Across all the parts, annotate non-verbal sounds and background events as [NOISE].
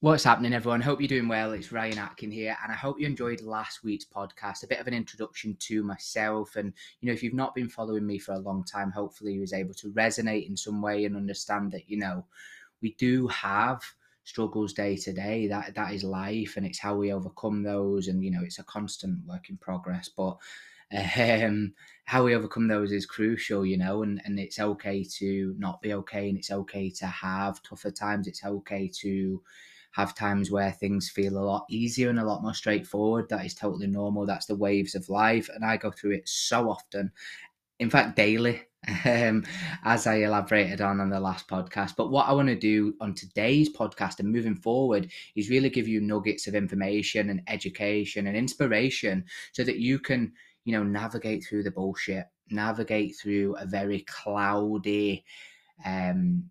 What's happening, everyone? Hope you're doing well. It's Ryan Atkin here, and I hope you enjoyed last week's podcast. A bit of an introduction to myself, and you know, if you've not been following me for a long time, hopefully you was able to resonate in some way and understand that you know we do have struggles day to day. That that is life, and it's how we overcome those. And you know, it's a constant work in progress. But um, how we overcome those is crucial, you know, and, and it's okay to not be okay, and it's okay to have tougher times. It's okay to have times where things feel a lot easier and a lot more straightforward. That is totally normal. That's the waves of life. And I go through it so often, in fact, daily, [LAUGHS] um, as I elaborated on on the last podcast. But what I want to do on today's podcast and moving forward is really give you nuggets of information and education and inspiration so that you can, you know, navigate through the bullshit, navigate through a very cloudy, um,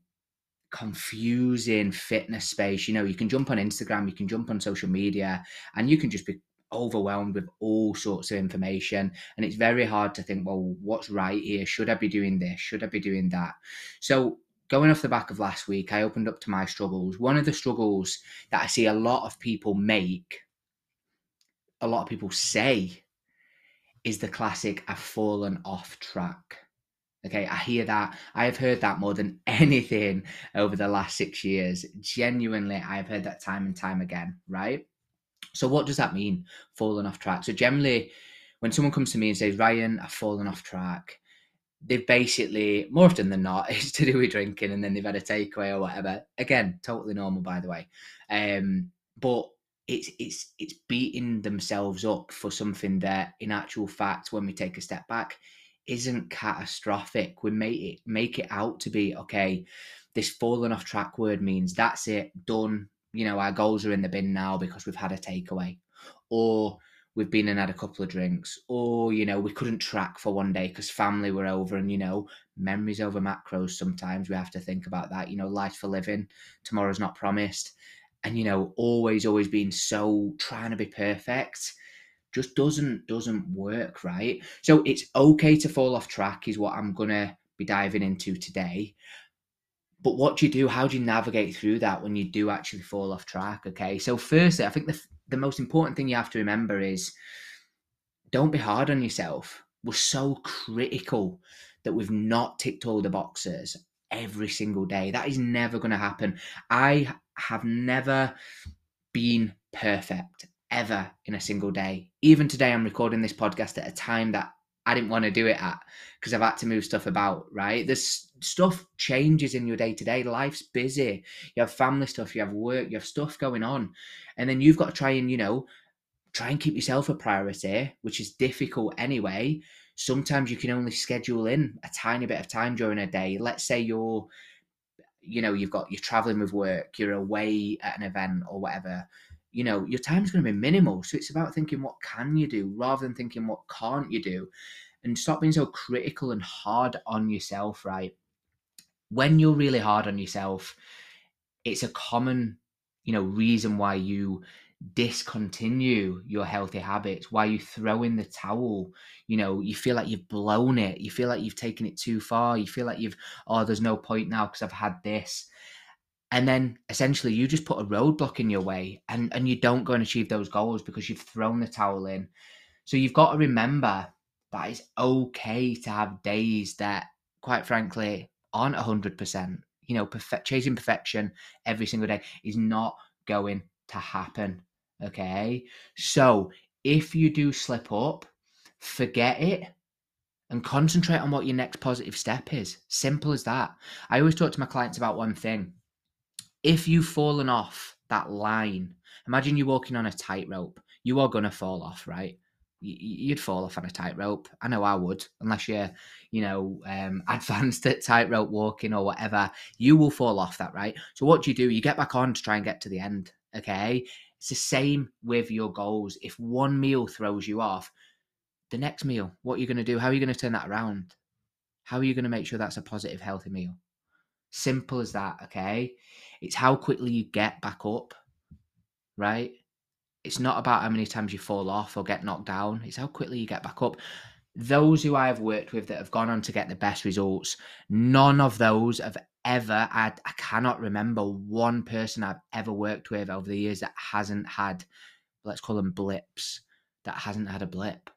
confusing fitness space. You know, you can jump on Instagram, you can jump on social media, and you can just be overwhelmed with all sorts of information. And it's very hard to think, well, what's right here? Should I be doing this? Should I be doing that? So, going off the back of last week, I opened up to my struggles. One of the struggles that I see a lot of people make, a lot of people say, is the classic I've fallen off track. Okay, I hear that. I have heard that more than [LAUGHS] anything over the last six years. Genuinely, I have heard that time and time again, right? So, what does that mean, falling off track? So, generally, when someone comes to me and says, Ryan, I've fallen off track, they've basically, more often than not, [LAUGHS] it's to do with drinking and then they've had a takeaway or whatever. Again, totally normal, by the way. Um, but it's it's it's beating themselves up for something that in actual fact when we take a step back isn't catastrophic. We make it make it out to be okay. This falling off track word means that's it, done. You know, our goals are in the bin now because we've had a takeaway, or we've been and had a couple of drinks, or you know, we couldn't track for one day because family were over, and you know, memories over macros. Sometimes we have to think about that. You know, life for living. Tomorrow's not promised, and you know, always, always being so trying to be perfect just doesn't doesn't work right? So it's okay to fall off track is what i'm gonna be diving into today. But what do you do? How do you navigate through that when you do actually fall off track okay? So firstly i think the, the most important thing you have to remember is don't be hard on yourself. We're so critical that we've not ticked all the boxes every single day. That is never going to happen. I have never been perfect ever in a single day. Even today, I'm recording this podcast at a time that I didn't want to do it at because I've had to move stuff about, right? This stuff changes in your day to day. Life's busy. You have family stuff, you have work, you have stuff going on. And then you've got to try and, you know, try and keep yourself a priority, which is difficult anyway. Sometimes you can only schedule in a tiny bit of time during a day. Let's say you're, you know, you've got, you're traveling with work, you're away at an event or whatever you know your time's going to be minimal. So it's about thinking what can you do rather than thinking what can't you do. And stop being so critical and hard on yourself right? When you're really hard on yourself it's a common you know reason why you discontinue your healthy habits why you throw in the towel. You know you feel like you've blown it. You feel like you've taken it too far. You feel like you've oh there's no point now because i've had this and then essentially you just put a roadblock in your way and and you don't go and achieve those goals because you've thrown the towel in. So you've got to remember that it's okay to have days that quite frankly aren't 100% you know perfect, chasing perfection every single day is not going to happen okay? So if you do slip up forget it and concentrate on what your next positive step is. Simple as that. I always talk to my clients about one thing if you've fallen off that line, imagine you're walking on a tightrope. You are gonna fall off, right? You'd fall off on a tightrope. I know I would, unless you're, you know, um, [LAUGHS] advanced at tightrope walking or whatever. You will fall off that, right? So what do you do? You get back on to try and get to the end. Okay, it's the same with your goals. If one meal throws you off, the next meal, what are you going to do? How are you going to turn that around? How are you going to make sure that's a positive, healthy meal? Simple as that, okay? It's how quickly you get back up, right? It's not about how many times you fall off or get knocked down. It's how quickly you get back up. those who I've worked with that have gone on to get the best results, none of those have ever I, I cannot remember one person I've ever worked with over the years that hasn't had let's call them blips that hasn't had a blip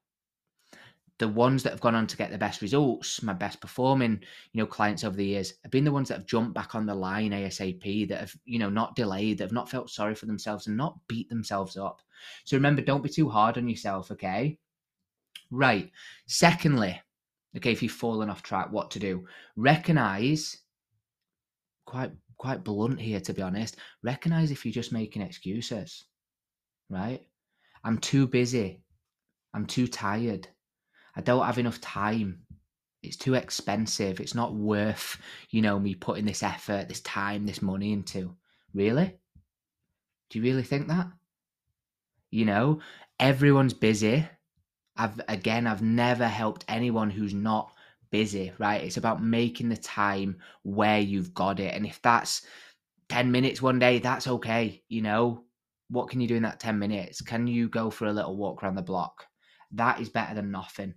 the ones that have gone on to get the best results, my best performing, you know, clients over the years have been the ones that have jumped back on the line ASAP, that have, you know, not delayed, that have not felt sorry for themselves and not beat themselves up. So remember, don't be too hard on yourself, okay? Right. Secondly, okay, if you've fallen off track, what to do? Recognize, quite quite blunt here to be honest, recognize if you're just making excuses. Right? I'm too busy. I'm too tired. I don't have enough time. It's too expensive. It's not worth, you know, me putting this effort, this time, this money into. Really? Do you really think that? You know, everyone's busy. I've again, I've never helped anyone who's not busy, right? It's about making the time where you've got it. And if that's 10 minutes one day, that's okay. You know, what can you do in that 10 minutes? Can you go for a little walk around the block? That is better than nothing.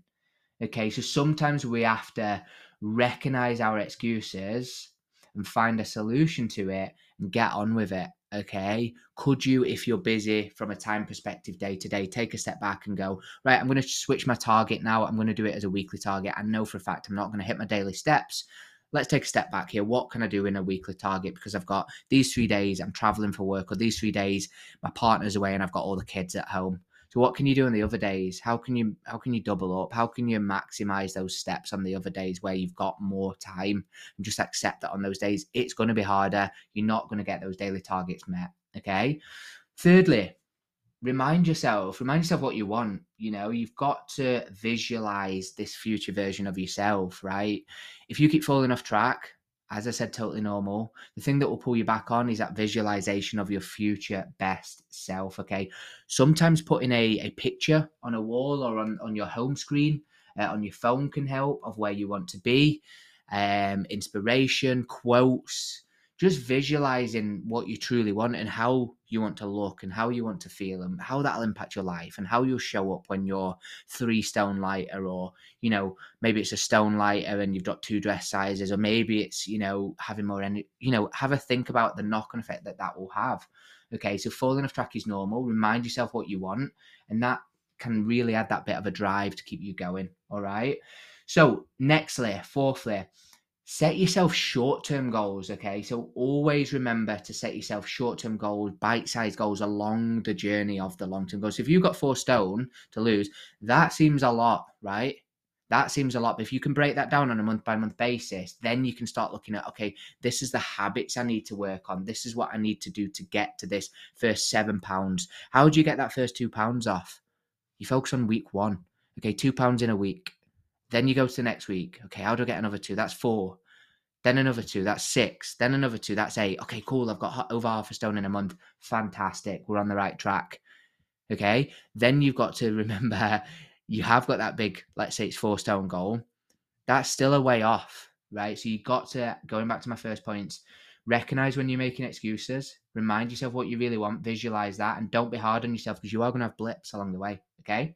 Okay, so sometimes we have to recognize our excuses and find a solution to it and get on with it. Okay, could you, if you're busy from a time perspective day to day, take a step back and go, right, I'm going to switch my target now. I'm going to do it as a weekly target. I know for a fact I'm not going to hit my daily steps. Let's take a step back here. What can I do in a weekly target? Because I've got these three days, I'm traveling for work, or these three days, my partner's away and I've got all the kids at home. So what can you do on the other days? How can you how can you double up? How can you maximize those steps on the other days where you've got more time and just accept that on those days it's going to be harder. You're not going to get those daily targets met. Okay. Thirdly, remind yourself, remind yourself what you want. You know, you've got to visualize this future version of yourself, right? If you keep falling off track, as I said, totally normal. The thing that will pull you back on is that visualization of your future best self. Okay. Sometimes putting a, a picture on a wall or on, on your home screen uh, on your phone can help of where you want to be. Um, inspiration, quotes, just visualizing what you truly want and how you want to look and how you want to feel and how that'll impact your life and how you'll show up when you're three stone lighter or you know maybe it's a stone lighter and you've got two dress sizes or maybe it's you know having more energy you know have a think about the knock-on effect that that will have. Okay so falling off track is normal. Remind yourself what you want and that can really add that bit of a drive to keep you going. All right? So nextly fourthly set yourself short term goals. Okay. So always remember to set yourself short term goals, bite sized goals along the journey of the long term goals. If you've got four stone to lose, that seems a lot, right? That seems a lot. But if you can break that down on a month by month basis, then you can start looking at, okay, this is the habits I need to work on. This is what I need to do to get to this first seven pounds. How do you get that first two pounds off? You focus on week one. Okay, two pounds in a week then you go to the next week. Okay, how do I get another two? That's four. Then another two. That's six. Then another two. That's eight. Okay, cool. I've got over half a stone in a month. Fantastic. We're on the right track. Okay. Then you've got to [LAUGHS] remember you have got that big, let's say it's four stone goal. That's still a way off, right? So you got to, going back to my first points, recognize when you're making excuses, remind yourself what you really want, visualize that, and don't be hard on yourself because you are going to have blips along the way. Okay.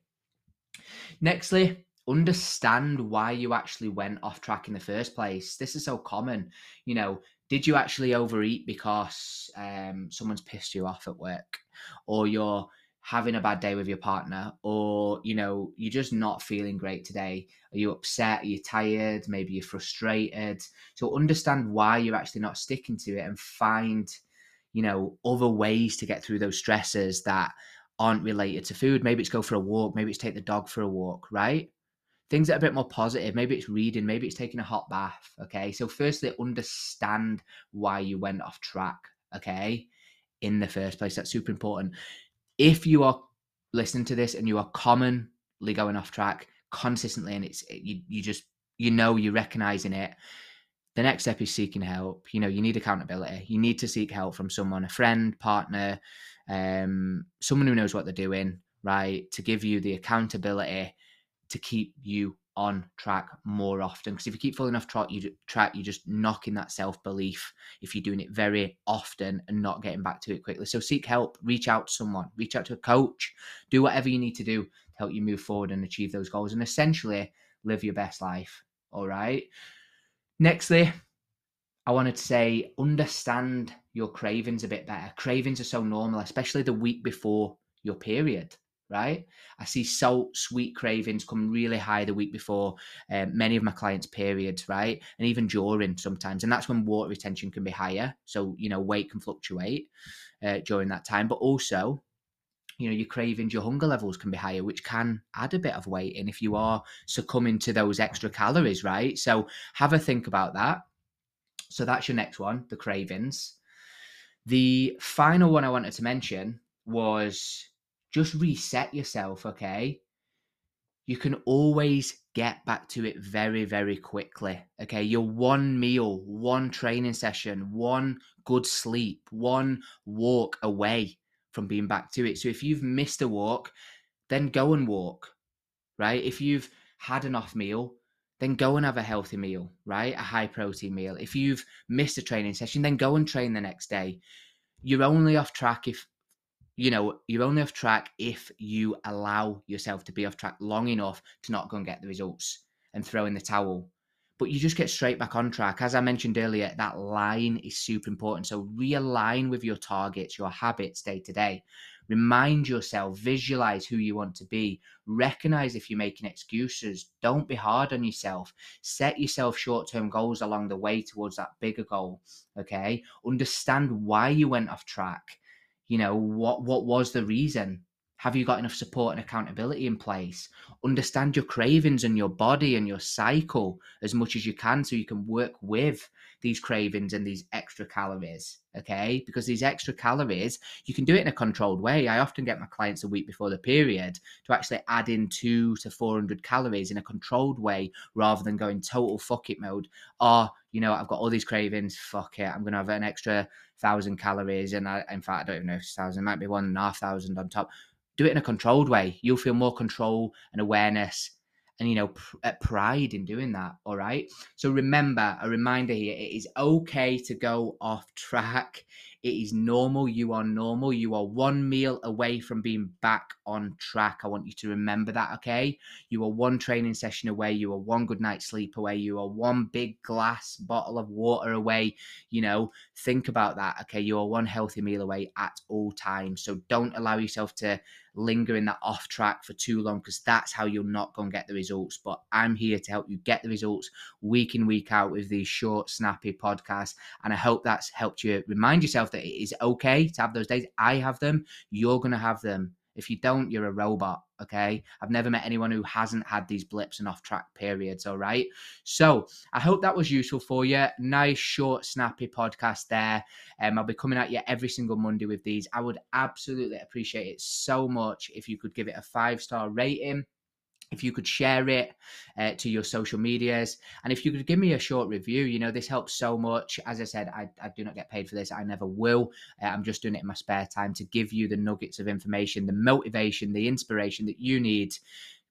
Nextly, understand why you actually went off track in the first place. This is so common. You know, did you actually overeat because um, someone's pissed you off at work, or you're having a bad day with your partner, or you know, you're just not feeling great today? Are you upset? Are you tired? Maybe you're frustrated. So understand why you're actually not sticking to it and find, you know, other ways to get through those stresses that aren't related to food. Maybe it's go for a walk, maybe it's take the dog for a walk, right? Things that are a bit more positive. Maybe it's reading, maybe it's taking a hot bath. Okay. So, firstly, understand why you went off track. Okay. In the first place. That's super important. If you are listening to this and you are commonly going off track consistently and it's, you, you just, you know, you're recognizing it. The next step is seeking help. You know, you need accountability. You need to seek help from someone, a friend, partner, um, someone who knows what they're doing, right? To give you the accountability to keep you on track more often because if you keep falling off track you track you're just knocking that self-belief if you're doing it very often and not getting back to it quickly. So seek help reach out to someone reach out to a coach do whatever you need to do to help you move forward and achieve those goals and essentially live your best life all right nextly i wanted to say understand your cravings a bit better. Cravings are so normal especially the week before your period right? I see salt, sweet cravings come really high the week before uh, many of my clients' periods, right? And even during sometimes. And that's when water retention can be higher. So, you know, weight can fluctuate uh, during that time. But also, you know, your cravings, your hunger levels can be higher, which can add a bit of weight in if you are succumbing to those extra calories, right? So have a think about that. So that's your next one, the cravings. The final one I wanted to mention was just reset yourself, okay? You can always get back to it very, very quickly. Okay. Your one meal, one training session, one good sleep, one walk away from being back to it. So if you've missed a walk, then go and walk, right? If you've had an off meal, then go and have a healthy meal, right? A high protein meal. If you've missed a training session, then go and train the next day. You're only off track if you know, you're only off track if you allow yourself to be off track long enough to not go and get the results and throw in the towel. But you just get straight back on track. As I mentioned earlier, that line is super important. So realign with your targets, your habits day to day. Remind yourself, visualize who you want to be. Recognize if you're making excuses. Don't be hard on yourself. Set yourself short term goals along the way towards that bigger goal. Okay. Understand why you went off track you know what what was the reason? Have you got enough support and accountability in place? Understand your cravings and your body and your cycle as much as you can so you can work with these cravings and these extra calories okay? Because these extra calories you can do it in a controlled way. I often get my clients a week before the period to actually add in two to 400 calories in a controlled way rather than going total fuck it mode. Or you know i've got all these cravings. Fuck it. I'm gonna have an extra thousand calories and I, in fact i don't even know if it's thousand it might be one and a half thousand on top. Do it in a controlled way. You'll feel more control and awareness and you know pr- uh, pride in doing that all right? So remember a reminder here it is okay to go off track it is normal you are normal you are one meal away from being back on track i want you to remember that okay you are one training session away you are one good night's sleep away you are one big glass bottle of water away you know think about that okay you are one healthy meal away at all times so don't allow yourself to linger in that off track for too long because that's how you're not going to get the results. But I'm here to help you get the results week in, week out with these short, snappy podcasts. And I hope that's helped you remind yourself that it is okay to have those days. I have them, you're going to have them. If you don't, you're a robot. Okay. I've never met anyone who hasn't had these blips and off track periods. All right. So I hope that was useful for you. Nice, short, snappy podcast there. Um, I'll be coming at you every single Monday with these. I would absolutely appreciate it so much if you could give it a five star rating if you could share it uh, to your social medias and if you could give me a short review you know this helps so much as i said i, I do not get paid for this i never will uh, i'm just doing it in my spare time to give you the nuggets of information the motivation the inspiration that you need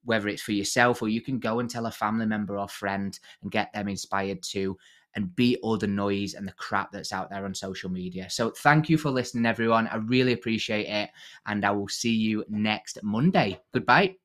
whether it's for yourself or you can go and tell a family member or friend and get them inspired too and beat all the noise and the crap that's out there on social media. So, thank you for listening, everyone. I really appreciate it. And I will see you next Monday. Goodbye.